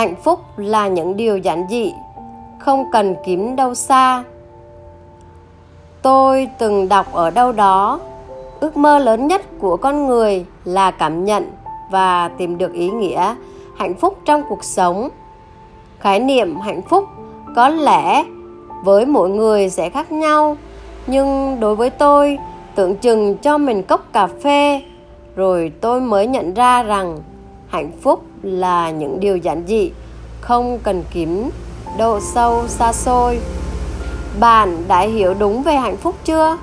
hạnh phúc là những điều giản dị, không cần kiếm đâu xa. Tôi từng đọc ở đâu đó, ước mơ lớn nhất của con người là cảm nhận và tìm được ý nghĩa, hạnh phúc trong cuộc sống. Khái niệm hạnh phúc có lẽ với mỗi người sẽ khác nhau, nhưng đối với tôi, tưởng chừng cho mình cốc cà phê, rồi tôi mới nhận ra rằng hạnh phúc là những điều giản dị, không cần kiếm độ sâu, xa xôi. Bạn đã hiểu đúng về hạnh phúc chưa?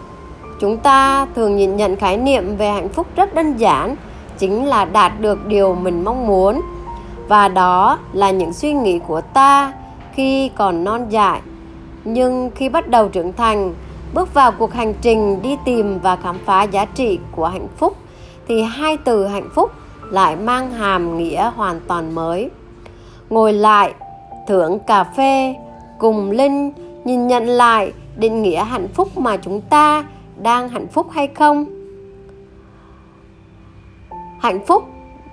Chúng ta thường nhìn nhận khái niệm về hạnh phúc rất đơn giản, chính là đạt được điều mình mong muốn. Và đó là những suy nghĩ của ta khi còn non dại. Nhưng khi bắt đầu trưởng thành, bước vào cuộc hành trình đi tìm và khám phá giá trị của hạnh phúc, thì hai từ hạnh phúc lại mang hàm nghĩa hoàn toàn mới. Ngồi lại, thưởng cà phê, cùng linh nhìn nhận lại định nghĩa hạnh phúc mà chúng ta đang hạnh phúc hay không. Hạnh phúc,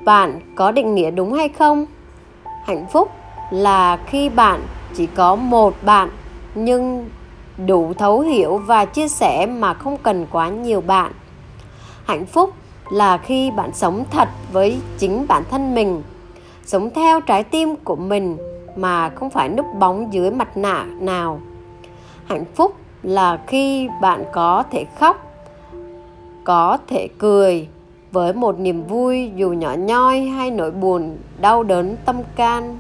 bạn có định nghĩa đúng hay không? Hạnh phúc là khi bạn chỉ có một bạn, nhưng đủ thấu hiểu và chia sẻ mà không cần quá nhiều bạn. Hạnh phúc là khi bạn sống thật với chính bản thân mình, sống theo trái tim của mình mà không phải núp bóng dưới mặt nạ nào. Hạnh phúc là khi bạn có thể khóc, có thể cười với một niềm vui dù nhỏ nhoi hay nỗi buồn, đau đớn, tâm can.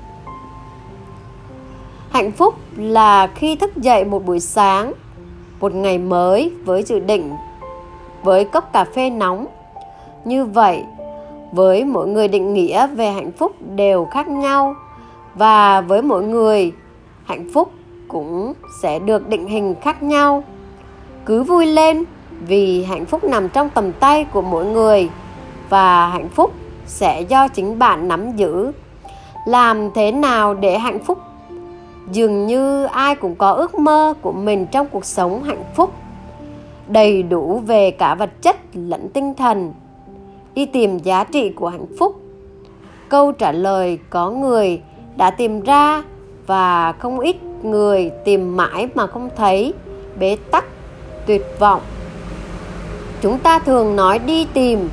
Hạnh phúc là khi thức dậy một buổi sáng, một ngày mới với dự định, với cốc cà phê nóng như vậy, với mỗi người định nghĩa về hạnh phúc đều khác nhau, và với mỗi người, hạnh phúc cũng sẽ được định hình khác nhau. Cứ vui lên vì hạnh phúc nằm trong tầm tay của mỗi người, và hạnh phúc sẽ do chính bạn nắm giữ. Làm thế nào để hạnh phúc? Dường như ai cũng có ước mơ của mình trong cuộc sống hạnh phúc. Đầy đủ về cả vật chất lẫn tinh thần đi tìm giá trị của hạnh phúc. Câu trả lời có người đã tìm ra và không ít người tìm mãi mà không thấy, bế tắc, tuyệt vọng. Chúng ta thường nói đi tìm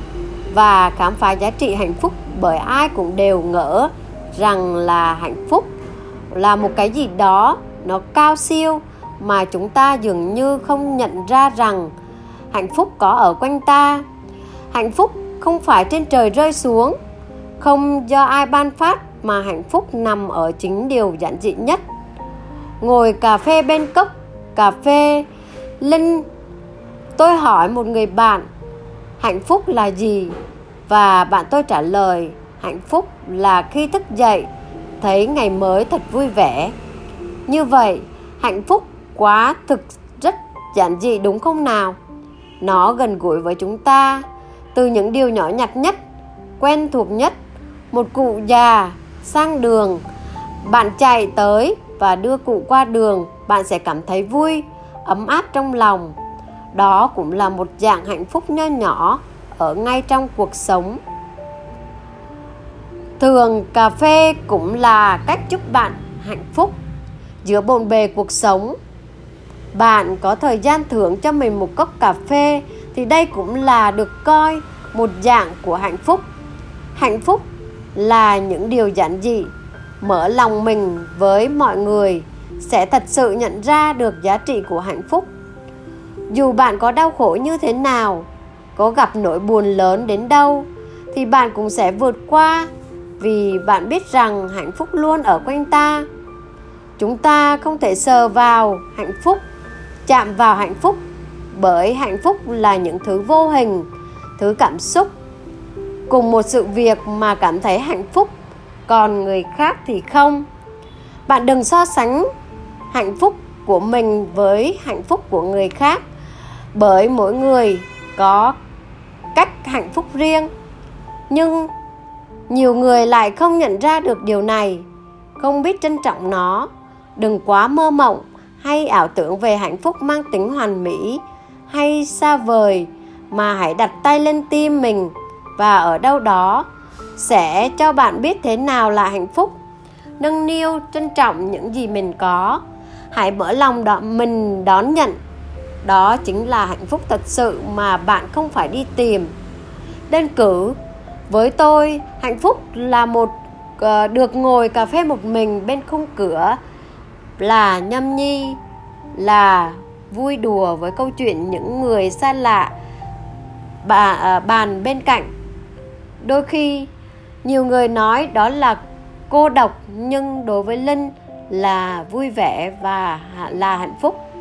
và khám phá giá trị hạnh phúc bởi ai cũng đều ngỡ rằng là hạnh phúc là một cái gì đó, nó cao siêu mà chúng ta dường như không nhận ra rằng hạnh phúc có ở quanh ta. Hạnh phúc không phải trên trời rơi xuống. Không do ai ban phát mà hạnh phúc nằm ở chính điều giản dị nhất. Ngồi cà phê bên cốc, cà phê linh, tôi hỏi một người bạn, hạnh phúc là gì? Và bạn tôi trả lời, hạnh phúc là khi thức dậy, thấy ngày mới thật vui vẻ. Như vậy, hạnh phúc quá thực rất giản dị đúng không nào? Nó gần gũi với chúng ta từ những điều nhỏ nhặt nhất, quen thuộc nhất, một cụ già sang đường, bạn chạy tới và đưa cụ qua đường, bạn sẽ cảm thấy vui, ấm áp trong lòng. Đó cũng là một dạng hạnh phúc nho nhỏ ở ngay trong cuộc sống. Thường cà phê cũng là cách giúp bạn hạnh phúc giữa bộn bề cuộc sống. Bạn có thời gian thưởng cho mình một cốc cà phê thì đây cũng là được coi một dạng của hạnh phúc. Hạnh phúc là những điều giản dị, mở lòng mình với mọi người, sẽ thật sự nhận ra được giá trị của hạnh phúc. Dù bạn có đau khổ như thế nào, có gặp nỗi buồn lớn đến đâu, thì bạn cũng sẽ vượt qua vì bạn biết rằng hạnh phúc luôn ở quanh ta. Chúng ta không thể sờ vào hạnh phúc, chạm vào hạnh phúc bởi hạnh phúc là những thứ vô hình, thứ cảm xúc. Cùng một sự việc mà cảm thấy hạnh phúc, còn người khác thì không. Bạn đừng so sánh hạnh phúc của mình với hạnh phúc của người khác. Bởi mỗi người có cách hạnh phúc riêng. Nhưng nhiều người lại không nhận ra được điều này. Không biết trân trọng nó. Đừng quá mơ mộng hay ảo tưởng về hạnh phúc mang tính hoàn mỹ hay xa vời mà hãy đặt tay lên tim mình và ở đâu đó sẽ cho bạn biết thế nào là hạnh phúc. Nâng niu trân trọng những gì mình có. Hãy mở lòng đó mình đón nhận. Đó chính là hạnh phúc thật sự mà bạn không phải đi tìm. Đơn cử với tôi hạnh phúc là một uh, được ngồi cà phê một mình bên khung cửa là nhâm nhi là vui đùa với câu chuyện những người xa lạ, bà à, bàn bên cạnh. Đôi khi, nhiều người nói đó là cô độc, nhưng đối với linh là vui vẻ và là hạnh phúc.